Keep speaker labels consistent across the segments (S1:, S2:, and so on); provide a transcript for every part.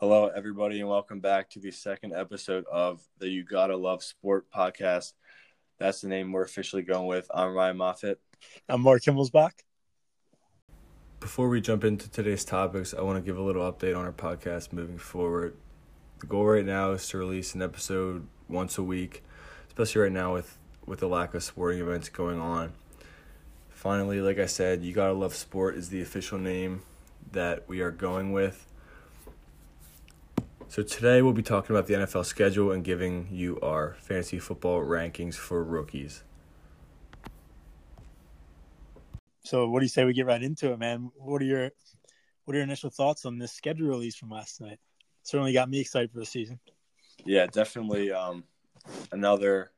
S1: Hello, everybody, and welcome back to the second episode of the You Gotta Love Sport podcast. That's the name we're officially going with. I'm Ryan Moffitt.
S2: I'm Mark Himmelsbach.
S1: Before we jump into today's topics, I want to give a little update on our podcast moving forward. The goal right now is to release an episode once a week, especially right now with, with the lack of sporting events going on. Finally, like I said, You Gotta Love Sport is the official name that we are going with. So today we'll be talking about the NFL schedule and giving you our fantasy football rankings for rookies.
S2: So what do you say we get right into it, man? What are your what are your initial thoughts on this schedule release from last night? Certainly got me excited for the season.
S1: Yeah, definitely um, another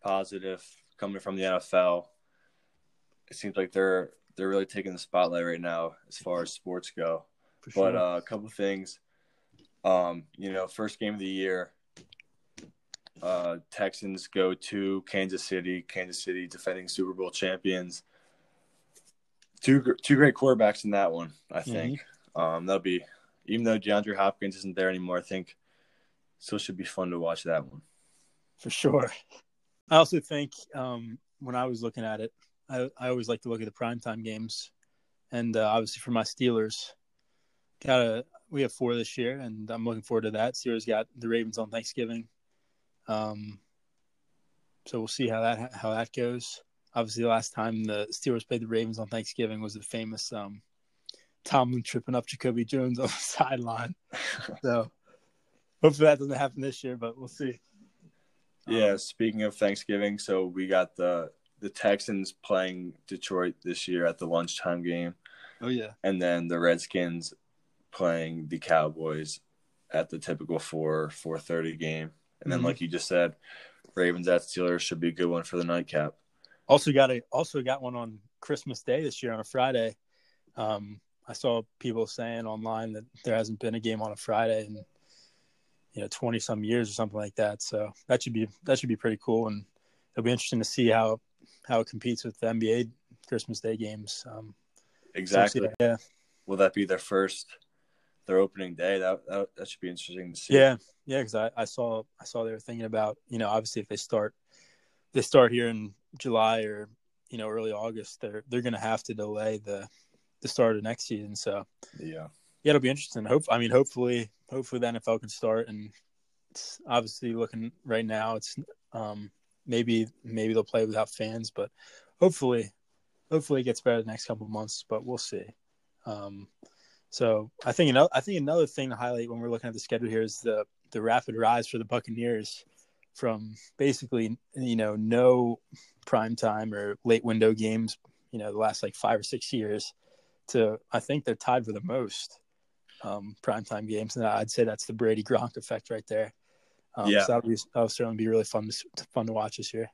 S1: positive coming from the NFL. It seems like they're they're really taking the spotlight right now as far as sports go. Sure. But uh, a couple things um, you know, first game of the year, uh, Texans go to Kansas City. Kansas City defending Super Bowl champions. Two two great quarterbacks in that one. I mm-hmm. think mm-hmm. um, that'll be even though DeAndre Hopkins isn't there anymore. I think still should be fun to watch that one
S2: for sure. I also think um, when I was looking at it, I, I always like to look at the primetime games, and uh, obviously for my Steelers, gotta we have four this year, and I'm looking forward to that. Steelers got the Ravens on Thanksgiving, um, so we'll see how that how that goes. Obviously, the last time the Steelers played the Ravens on Thanksgiving was the famous um, Tomlin tripping up Jacoby Jones on the sideline. so hopefully that doesn't happen this year, but we'll see.
S1: Yeah, um, speaking of Thanksgiving, so we got the the Texans playing Detroit this year at the lunchtime game.
S2: Oh yeah.
S1: And then the Redskins playing the Cowboys at the typical four four thirty game, and then mm-hmm. like you just said, Ravens at Steelers should be a good one for the nightcap.
S2: Also got a also got one on Christmas Day this year on a Friday. Um, I saw people saying online that there hasn't been a game on a Friday in you know twenty some years or something like that. So that should be that should be pretty cool, and it'll be interesting to see how how it competes with the NBA Christmas Day games. Um,
S1: exactly.
S2: So yeah.
S1: Will that be their first their opening day. That that, that should be interesting to see.
S2: Yeah, yeah, because I, I saw I saw they were thinking about you know obviously if they start they start here in July or you know early August, they're they're going to have to delay the the start of next season. So
S1: yeah,
S2: yeah, it'll be interesting. Hope I mean hopefully hopefully the NFL can start and it's obviously looking right now it's um maybe maybe they'll play without fans, but hopefully hopefully it gets better the next couple months. But we'll see. Um, so I think another I think another thing to highlight when we're looking at the schedule here is the the rapid rise for the Buccaneers from basically you know no prime time or late window games you know the last like five or six years to I think they're tied for the most um, prime time games and I'd say that's the Brady Gronk effect right there. Um, yeah, so that would, be, that'll certainly be really fun to fun to watch this year.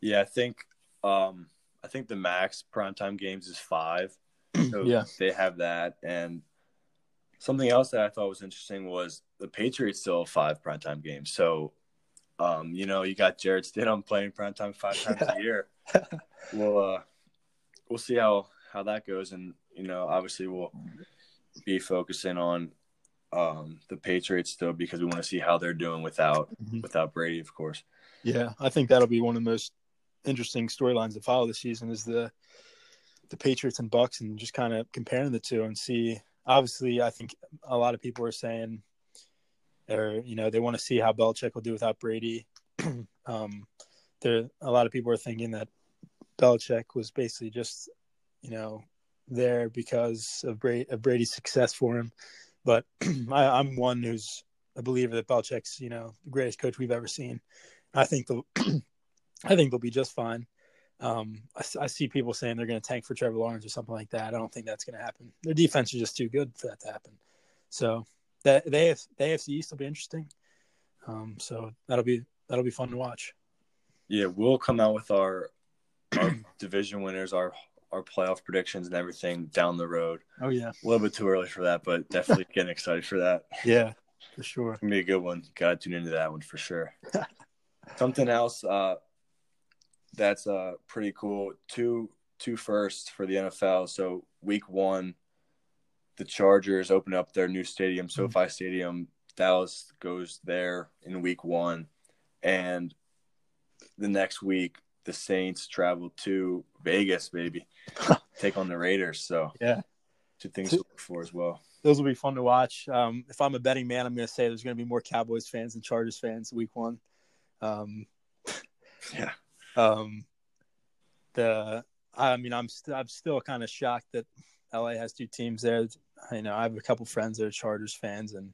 S1: Yeah, I think um, I think the max prime time games is five. So
S2: yeah,
S1: they have that, and Something else that I thought was interesting was the Patriots still have five primetime games. So, um, you know, you got Jarrett Stidham playing primetime five times yeah. a year. we'll uh, we'll see how how that goes, and you know, obviously we'll be focusing on um, the Patriots still because we want to see how they're doing without mm-hmm. without Brady, of course.
S2: Yeah, I think that'll be one of the most interesting storylines to follow this season is the the Patriots and Bucs, and just kind of comparing the two and see obviously, I think a lot of people are saying, or you know, they want to see how Belichick will do without Brady. um, there, a lot of people are thinking that Belichick was basically just, you know, there because of, of Brady's success for him. But I, am one who's a believer that Belichick's, you know, the greatest coach we've ever seen. I think they'll, I think they'll be just fine. Um, I, I, see people saying they're going to tank for Trevor Lawrence or something like that. I don't think that's going to happen. Their defense is just too good for that to happen. So that they have the AFC East will be interesting. Um, so that'll be that'll be fun to watch.
S1: Yeah, we'll come out with our our division winners, our our playoff predictions and everything down the road.
S2: Oh yeah,
S1: a little bit too early for that, but definitely getting excited for that.
S2: Yeah, for sure.
S1: It's gonna be a good one. Got to tune into that one for sure. Something else. Uh, that's uh pretty cool. Two two firsts for the NFL. So week one, the Chargers open up their new stadium,
S2: Mm-hmm.
S1: SoFi Stadium. Dallas goes there in week one, and the next week the Saints travel to Vegas, baby, take on the Raiders. So
S2: Yeah.
S1: two things to look for as well.
S2: Those will be fun to watch. Um, if I'm a betting man, I'm going to say there's going to be more Cowboys fans than Chargers fans week one. Um,
S1: Yeah,
S2: um, the I mean, I'm st- I'm still kind of shocked that LA has two teams there. You know I have a couple friends that are Chargers fans, and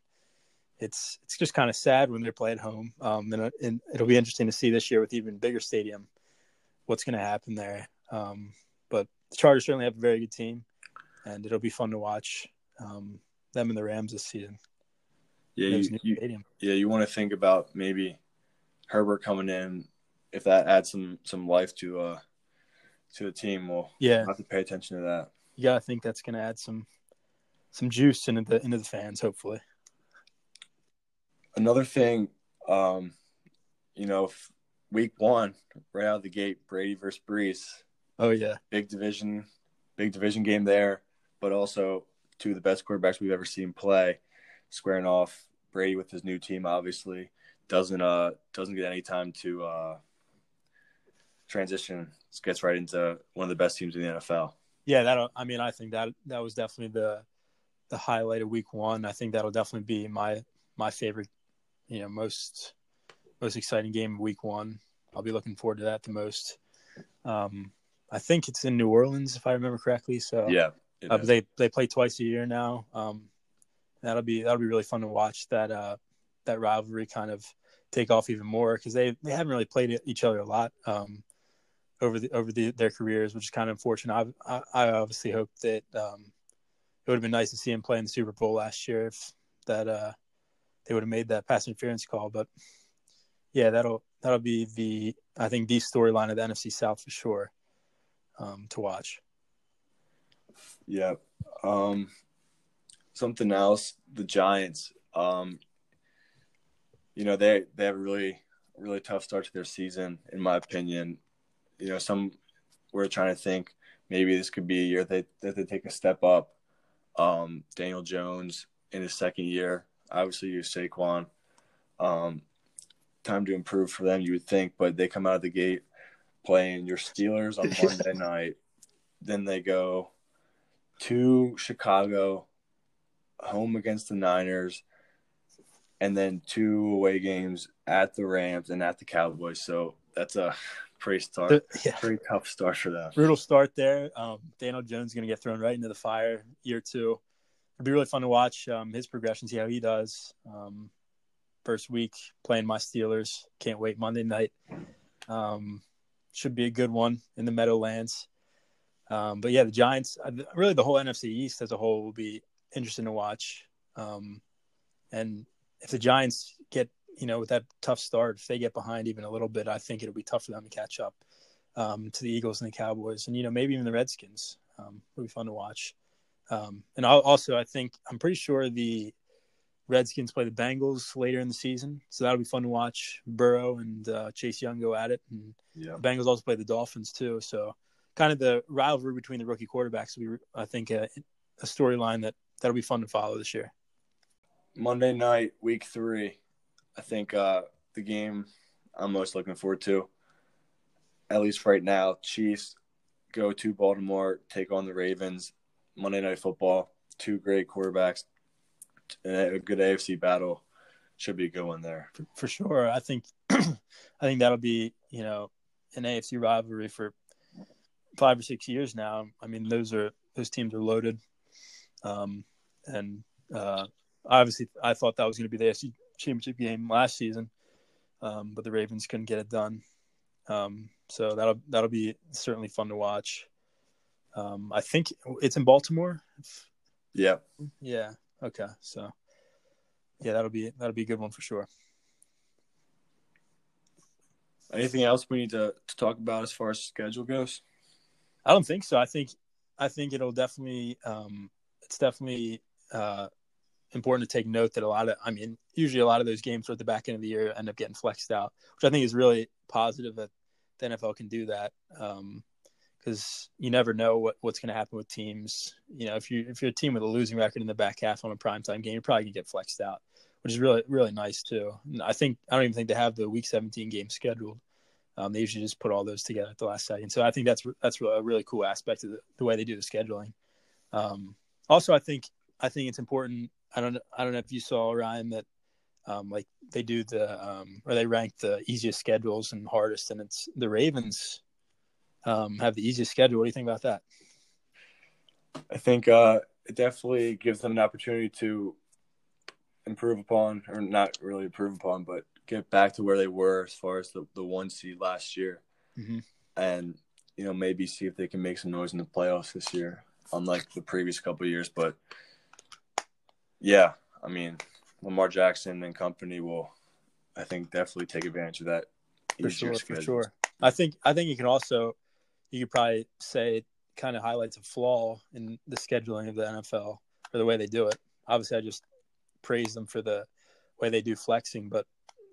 S2: it's it's just kind of sad when they play at home. Um, and, and it'll be interesting to see this year with even bigger stadium what's going to happen there. Um, but the Chargers certainly have a very good team, and it'll be fun to watch um, them and the Rams this season.
S1: yeah. You, you, yeah, you want to think about maybe Herbert coming in if that adds some some life to uh to the team. We'll
S2: Yeah,
S1: have to pay attention to that.
S2: got to think that's going to add some some juice into the into the fans, hopefully.
S1: Another thing, um, you know, week one, right out of the gate, Brady versus Brees,
S2: Oh yeah,
S1: big division, big division game there, but also two of the best quarterbacks we've ever seen play, squaring off. Brady with his new team, obviously, doesn't uh doesn't get any time to uh transition. Gets right into one of the best teams in the NFL.
S2: Yeah, that I mean, I think that that was definitely the the highlight of week one. I think that'll definitely be my my favorite, you know, most most exciting game of week one. I'll be looking forward to that the most. Um, I think it's in New Orleans, if I remember correctly. So
S1: Yeah,
S2: uh, they they play twice a year now. Um, that'll be that'll be really fun to watch that uh, that rivalry kind of take off even more because they they haven't really played each other a lot um, over the over the, their careers, which is kind of unfortunate. I, I, I obviously hope that um, it would have been nice to see him play in the Super Bowl last year if that uh, they would have made that pass interference call. But yeah, that'll that'll be the I think the storyline of the NFC South for sure um, to watch.
S1: Yeah. Um, something else, the Giants. Um, you know, they they have a really really tough start to their season, in my opinion. You know, some we're trying to think maybe this could be a year that that they take a step up. Um, Daniel Jones in his second year, obviously you Saquon. Um, time to improve for them, you would think, but they come out of the gate playing your Steelers on Monday night. Then they go to Chicago, home against the Niners, and then two away games at the Rams and at the Cowboys. So that's a pretty start,
S2: The- yeah.
S1: pretty tough start for them.
S2: brutal start there. Um, Daniel Jones is going to get thrown right into the fire year two. It'd be really fun to watch um, his progression, see how he does. Um, first week playing my Steelers. Can't wait. Monday night. Um, should be a good one in the Meadowlands. Um, but yeah, the Giants, uh, really the whole NFC East as a whole will be interesting to watch. Um, and if the Giants get, you know, with that tough start, if they get behind even a little bit, I think it'll be tough for them to catch up um, to the Eagles and the Cowboys, and you know maybe even the Redskins. Um, it'll be fun to watch. Um, and I'll, also, I think I'm pretty sure the Redskins play the Bengals later in the season, so that'll be fun to watch. Burrow and uh, Chase Young go at it, and
S1: Yeah.
S2: the Bengals also play the Dolphins too. So kind of the rivalry between the rookie quarterbacks will be, I think, a, a storyline that that'll be fun to follow this year.
S1: Monday night, week three. I think uh, the game I'm most looking forward to, at least right now, Chiefs go to Baltimore, take on the Ravens. Monday Night Football, two great quarterbacks, a good AFC battle. Should be a good one there.
S2: for, for sure. I think I think that'll be you know an AFC rivalry for five or six years now. I mean, those are those teams are loaded, um, and uh, obviously I thought that was going to be the AFC championship game last season, um, but the Ravens couldn't get it done. Um, so that'll that'll be certainly fun to watch. Um, I think it's in Baltimore.
S1: Yeah.
S2: Yeah. Okay. So yeah, that'll be that'll be a good one for sure.
S1: Anything else we need to, to talk about as far as schedule goes?
S2: I don't think so. I think I think it'll definitely um, it's definitely uh, important to take note that a lot of I mean usually a lot of those games at the back end of the year end up getting flexed out, which I think is really positive that the NFL can do that because because you never know what, what's going to happen with teams. You know, if you if you're a team with a losing record in the back half on a primetime game, you're probably gonna get flexed out, which is really really nice too. And I think I don't even think they have the Week 17 game scheduled. Um, they usually just put all those together at the last second. So I think that's that's a really cool aspect of the, the way they do the scheduling. Um, also, I think I think it's important. I don't I don't know if you saw Ryan that um, like they do the um, or they rank the easiest schedules and hardest, and it's the Ravens um, have the easiest schedule. What do you think about that?
S1: I think uh, it definitely gives them an opportunity to improve upon, or not really improve upon, but get back to where they were as far as the, the one seed last year.
S2: Mm-hmm.
S1: And, you know, maybe see if they can make some noise in the playoffs this year, unlike the previous couple years. But yeah, I mean, Lamar Jackson and company will, I think, definitely take advantage of that.
S2: For sure, schedule. for sure. I think I think you can also you could probably say it kind of highlights a flaw in the scheduling of the NFL or the way they do it. Obviously, I just praise them for the way they do flexing, but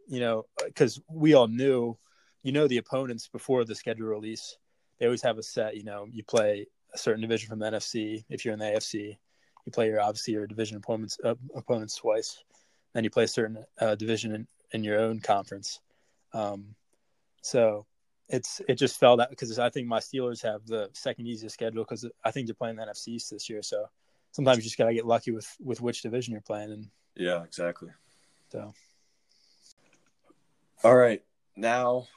S2: you know, because we all knew, you know, the opponents before the schedule release, they always have a set. You know, you play a certain division from the NFC. If you're in the AFC, you play your obviously your division opponents uh, opponents twice. Then you play a certain uh, division in, in your own conference. Um, so it's it just fell that because I think my Steelers have the second easiest schedule because I think they're playing the NFC East this year. So sometimes you just gotta get lucky with with which division you're playing and
S1: yeah, exactly.
S2: So
S1: all right, now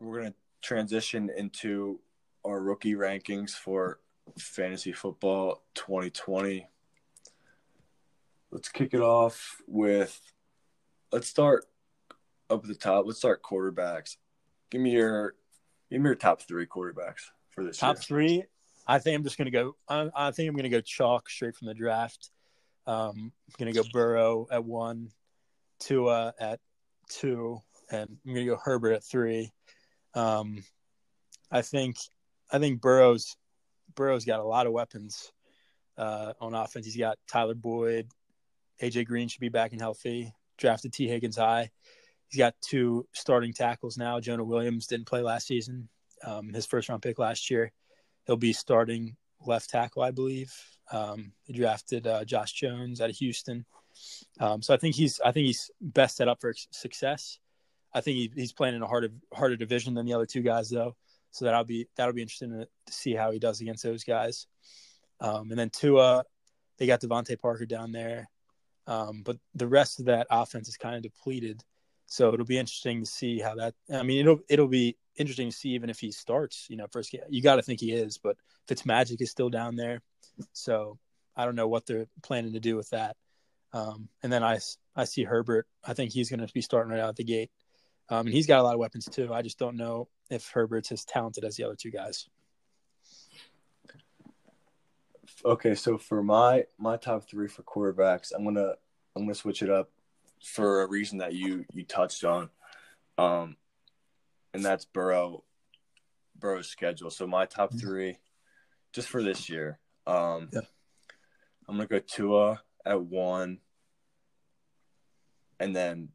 S1: we're gonna transition into our rookie rankings for fantasy football 2020. Let's kick it off with let's start up at the top. Let's start quarterbacks. Give me your Give me your top three quarterbacks for this
S2: top
S1: year.
S2: three. I think I'm just going to go. I, I, think I'm going to go chalk straight from the draft. Um, I'm going to go Burrow at one, Tua at two, and I'm going to go Herbert at three. Um, I think I think Burrow's Burrow's got a lot of weapons uh, on offense. He's got Tyler Boyd, AJ Green should be back and healthy. Drafted Tee Higgins high. He's got two starting tackles now. Jonah Williams didn't play last season, um, his first round pick last year. He'll be starting left tackle, I believe. Um, he drafted uh, Josh Jones out of Houston, um, so I think he's I think he's best set up for success. I think he, he's playing in a harder harder division than the other two guys, though. So that'll be that'll be interesting to, to see how he does against those guys. Um, and then Tua, they got DeVante Parker down there, um, but the rest of that offense is kind of depleted. So it'll be interesting to see how that. I mean, it'll it'll be interesting to see even if he starts. You know, first. You got to think he is, but Fitzmagic is still down there, so I don't know what they're planning to do with that. Um, and then I I see Herbert. I think he's going to be starting right out the gate, um, and he's got a lot of weapons too. I just don't know if Herbert's as talented as the other two guys.
S1: Okay, so for my my top three for quarterbacks, I'm gonna I'm gonna switch it up for a reason that you you touched on, um, and that's Burrow Burrow's schedule. So my top mm-hmm. three, just for this year, um,
S2: yeah.
S1: I'm gonna go Tua at one, and then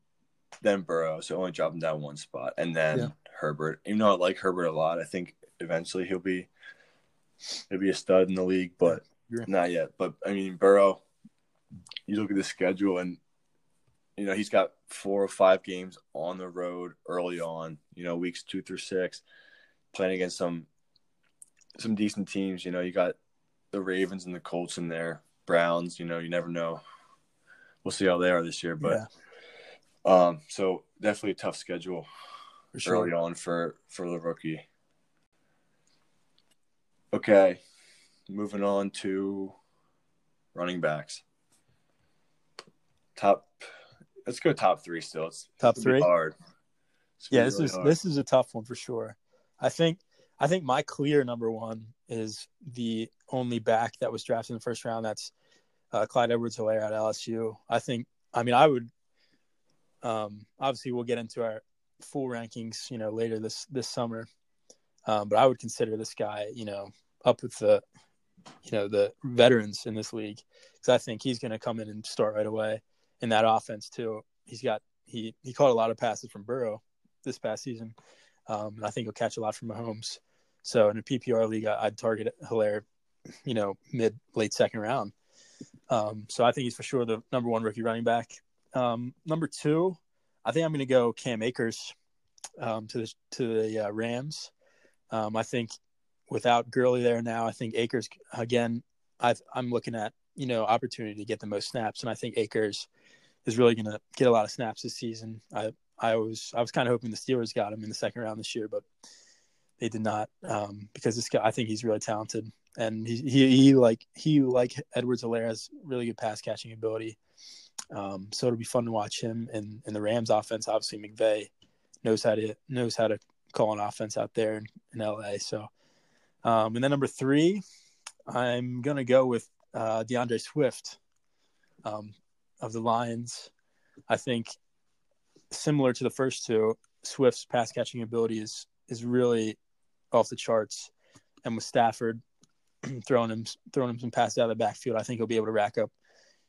S1: then Burrow. So only dropping down one spot, and then yeah. Herbert. Even though I like Herbert a lot, I think eventually he'll be he'll be a stud in the league, but. Not yet. But I mean Burrow. You look at the schedule, and you know, he's got four or five games on the road early on, you know, weeks two through six, playing against some some decent teams. You know, you got the Ravens and the Colts in there, Browns, you know, you never know. We'll see how they are this year. But yeah. um, so definitely a tough schedule sure. early on for for the rookie. Okay. Moving on to running backs. Top Let's go top three still. It's
S2: top three.
S1: Hard.
S2: Yeah, this really is hard. this is a tough one for sure. I think I think my clear number one is the only back that was drafted in the first round. That's uh, Clyde Edwards-Helaire at LSU. I think. I mean, I would. Um, obviously, we'll get into our full rankings, you know, later this this summer. Um, but I would consider this guy, you know, up with the, you know, the veterans in this league because I think he's going to come in and start right away in that offense too. He's got he he caught a lot of passes from Burrow this past season. Um, and I think he'll catch a lot from Mahomes. So in a PPR league, I'd target Helaire, you know, mid late second round. Um, so I think he's for sure the number one rookie running back. Um, number two, I think I'm going to go Cam Akers um, to the to the uh, Rams. Um, I think without Gurley there now, I think Akers again. i am looking at you know opportunity to get the most snaps, and I think Akers is really going to get a lot of snaps this season. I I was I was kind of hoping the Steelers got him in the second round this year, but they did not um, because this guy I think he's really talented and he he, he like he like Edwards-Helaire has really good pass catching ability. Um, so it'll be fun to watch him and in the Rams offense. Obviously McVay knows how to knows how to call an offense out there in, in LA. So um, and then number three, I'm gonna go with uh, D'Andre Swift um, of the Lions. I think similar to the first two, Swift's pass catching ability is is really off the charts. And with Stafford throwing him throwing him some passes out of the backfield, I think he'll be able to rack up,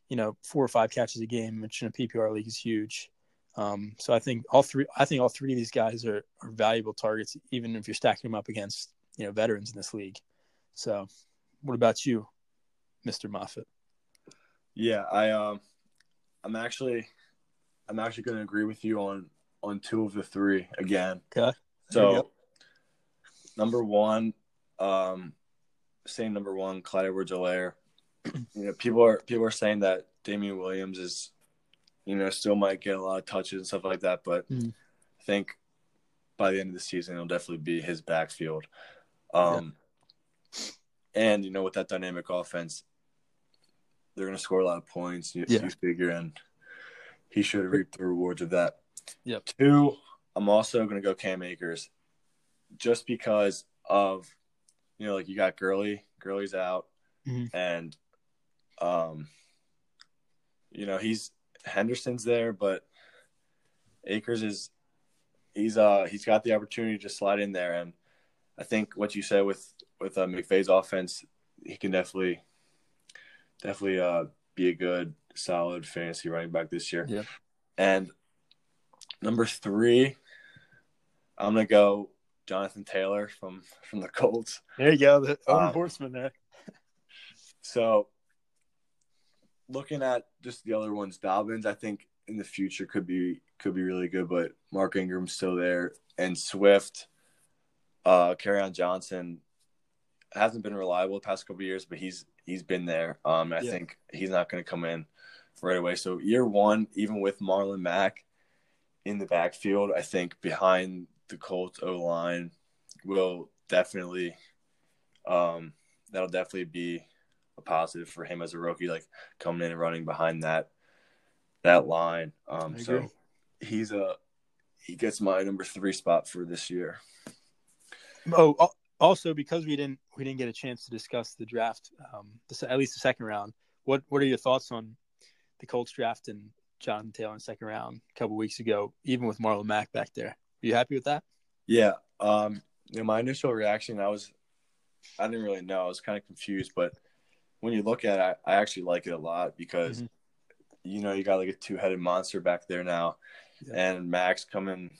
S2: you know, four or five catches a game, which in a PPR league is huge. Um, so I think all three I think all three of these guys are, are valuable targets, even if you're stacking them up against, you know, veterans in this league. So what about you, Mr. Moffitt?
S1: Yeah, I um I'm actually I'm actually gonna agree with you on on two of the three again.
S2: Okay.
S1: So number one, um, same number one, Clyde Edwards-Helaire. you know, people are people are saying that Damien Williams is, you know, still might get a lot of touches and stuff like that, but mm. I think by the end of the season it'll definitely be his backfield. Um, yeah. and you know, with that dynamic offense, they're going to score a lot of points. You, yeah. you figure, and he should reap the rewards of that.
S2: Yep.
S1: Two, I'm also going to go Cam Akers just because of you know like you got Gurley, Gurley's out, mm-hmm. and um, you know he's Henderson's there, but Akers is he's uh he's got the opportunity to slide in there, and I think what you said with with uh, McVay's offense, he can definitely definitely uh be a good solid fantasy running back this year.
S2: Yeah.
S1: And number three, I'm gonna go Jonathan Taylor from from the Colts.
S2: There you go, the own um, horseman there.
S1: so, looking at just the other ones, Dobbins, I think in the future could be could be really good, but Mark Ingram's still there, and Swift, uh, on Johnson hasn't been reliable the past couple years, but he's he's been there. Um, I yeah. think he's not going to come in right away. So year one, even with Marlon Mack in the backfield, I think behind the Colts O line will definitely um that'll definitely be a positive for him as a rookie, like coming in and running behind that that line. Um so he's a he gets my number three spot for this year.
S2: Oh, also because we didn't we didn't get a chance to discuss the draft, um, the, at least the second round. What what are your thoughts on the Colts draft and Jonathan Taylor in second round a couple weeks ago, even with Marlon Mack back there? Are you happy with that?
S1: Yeah. Um, you know, my initial reaction, I was, I didn't really know. I was kind of confused, but when you look at it, I, I actually like it a lot because, mm-hmm. you know, you got like a two headed monster back there now, yeah. and Mack's coming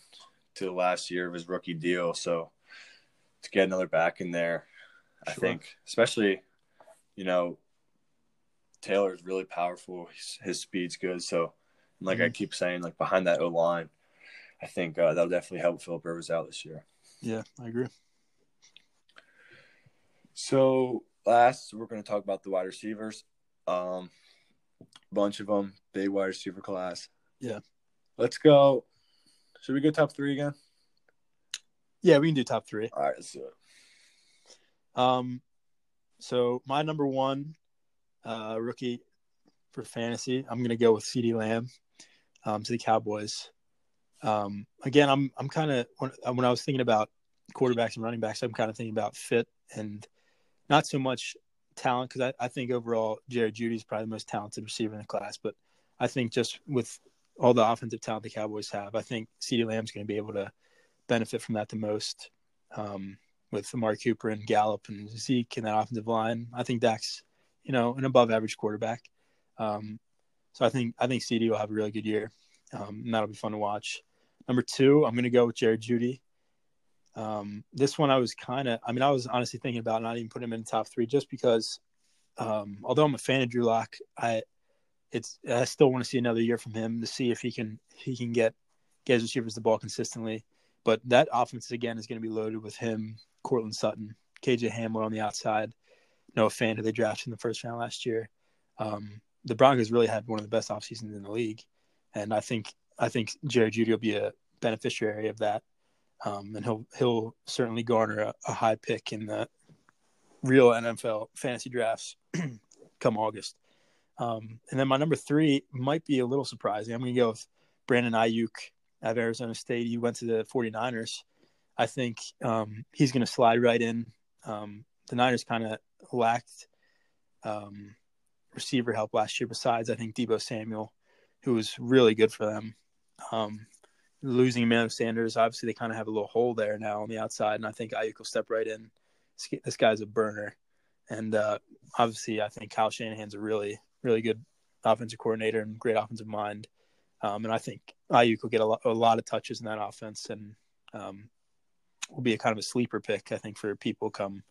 S1: to the last year of his rookie deal. So to get another back in there, sure. I think, especially, you know, Taylor is really powerful. His, his speed's good. So, like mm-hmm. I keep saying, like behind that O line, I think uh, that'll definitely help Philip Rivers out this year.
S2: Yeah, I agree.
S1: So last, we're going to talk about the wide receivers. Um, bunch of them, big wide receiver class.
S2: Yeah.
S1: Let's go. Should we go top three again?
S2: Yeah, we can do top three.
S1: All right, let's do it.
S2: Um, so my number one uh, rookie for fantasy, I'm going to go with CeeDee Lamb um, to the Cowboys. Um, again, I'm I'm kind of when, when I was thinking about quarterbacks and running backs, I'm kind of thinking about fit and not so much talent because I, I think overall Jared Jeudy is probably the most talented receiver in the class. But I think just with all the offensive talent the Cowboys have, I think CeeDee Lamb's going to be able to benefit from that the most. Um, with Amari Cooper and Gallup and Zeke in that offensive line, I think Dak's you know an above average quarterback. Um, so I think I think CeeDee will have a really good year, um, and that'll be fun to watch. Number two, I'm going to go with Jared Jeudy. Um, this one I was kind of, I mean, I was honestly thinking about not even putting him in the top three just because, um, although I'm a fan of Drew Lock, I, it's, I still want to see another year from him to see if he can, he can get, get his receivers the ball consistently. But that offense again is going to be loaded with him, Courtland Sutton, KJ Hamler on the outside. Noah Fant, who they drafted in the first round last year. Um, the Broncos really had one of the best off seasons in the league, and I think I think Jerry Jeudy will be a beneficiary of that, um, and he'll he'll certainly garner a, a, high pick in the real NFL fantasy drafts come August. Um, and then my number three might be a little surprising. I'm going to go with Brandon Aiyuk out of Arizona State. He went to the 49ers. I think um, he's going to slide right in. Um, the Niners kind of lacked um, receiver help last year. Besides, I think Deebo Samuel, who was really good for them. Um, losing Emmanuel Sanders, obviously they kind of have a little hole there now on the outside, and I think Aiyuk will step right in. This guy's a burner, and uh, obviously I think Kyle Shanahan's a really, really good offensive coordinator and great offensive mind. Um, and I think Aiyuk will get a lot, a lot of touches in that offense, and um, will be a kind of a sleeper pick, I think, for people come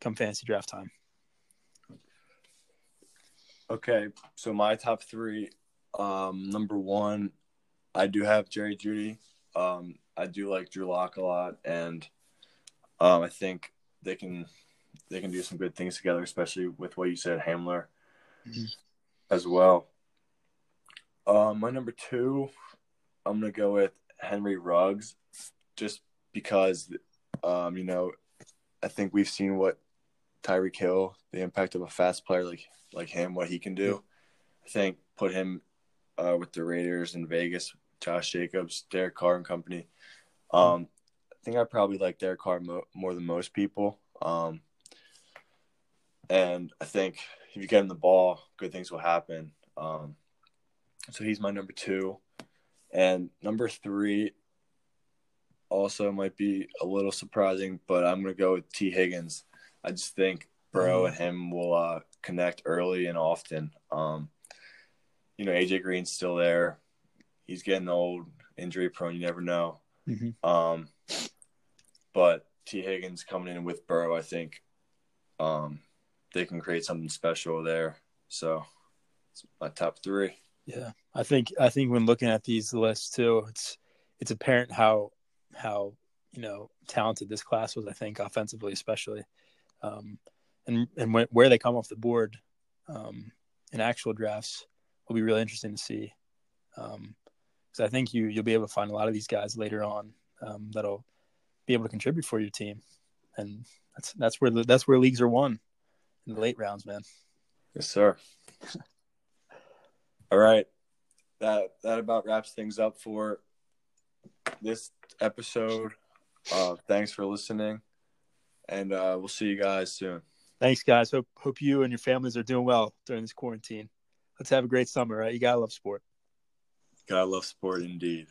S2: come fantasy draft time.
S1: Okay, so my top three. Um, number one, I do have Jerry Jeudy. Um, I do like Drew Lock a lot, and um, I think they can they can do some good things together, especially with what you said, Hamler, mm-hmm. as well. Um, my number two, I'm gonna go with Henry Ruggs, just because, um, you know, I think we've seen what Tyreek Hill, the impact of a fast player like like him, what he can do. I think put him uh, with the Raiders in Vegas, Josh Jacobs, Derek Carr and company. Um, I think I probably like Derek Carr mo- more than most people. Um, and I think if you get him the ball, good things will happen. Um, so he's my number two. And number three also might be a little surprising, but I'm going to go with Tee Higgins. I just think Burrow mm-hmm. and him will uh, connect early and often. Um, you know, AJ Green's still there. He's getting old, injury prone. You never know. Mm-hmm. Um, but Tee Higgins coming in with Burrow, I think um, they can create something special there. So it's my top three.
S2: Yeah, I think I think when looking at these lists too, it's it's apparent how how you know talented this class was. I think offensively, especially, um, and and when, where they come off the board um, in actual drafts will be really interesting to see. Um, because I think you you'll be able to find a lot of these guys later on um, that'll be able to contribute for your team, and that's that's where the, that's where leagues are won in the late rounds, man.
S1: Yes, sir. All right, that that about wraps things up for this episode. Uh, thanks for listening, and uh, we'll see you guys soon.
S2: Thanks, guys. Hope hope you and your families are doing well during this quarantine. Let's have a great summer, right? You gotta love sport.
S1: Gotta love sport indeed.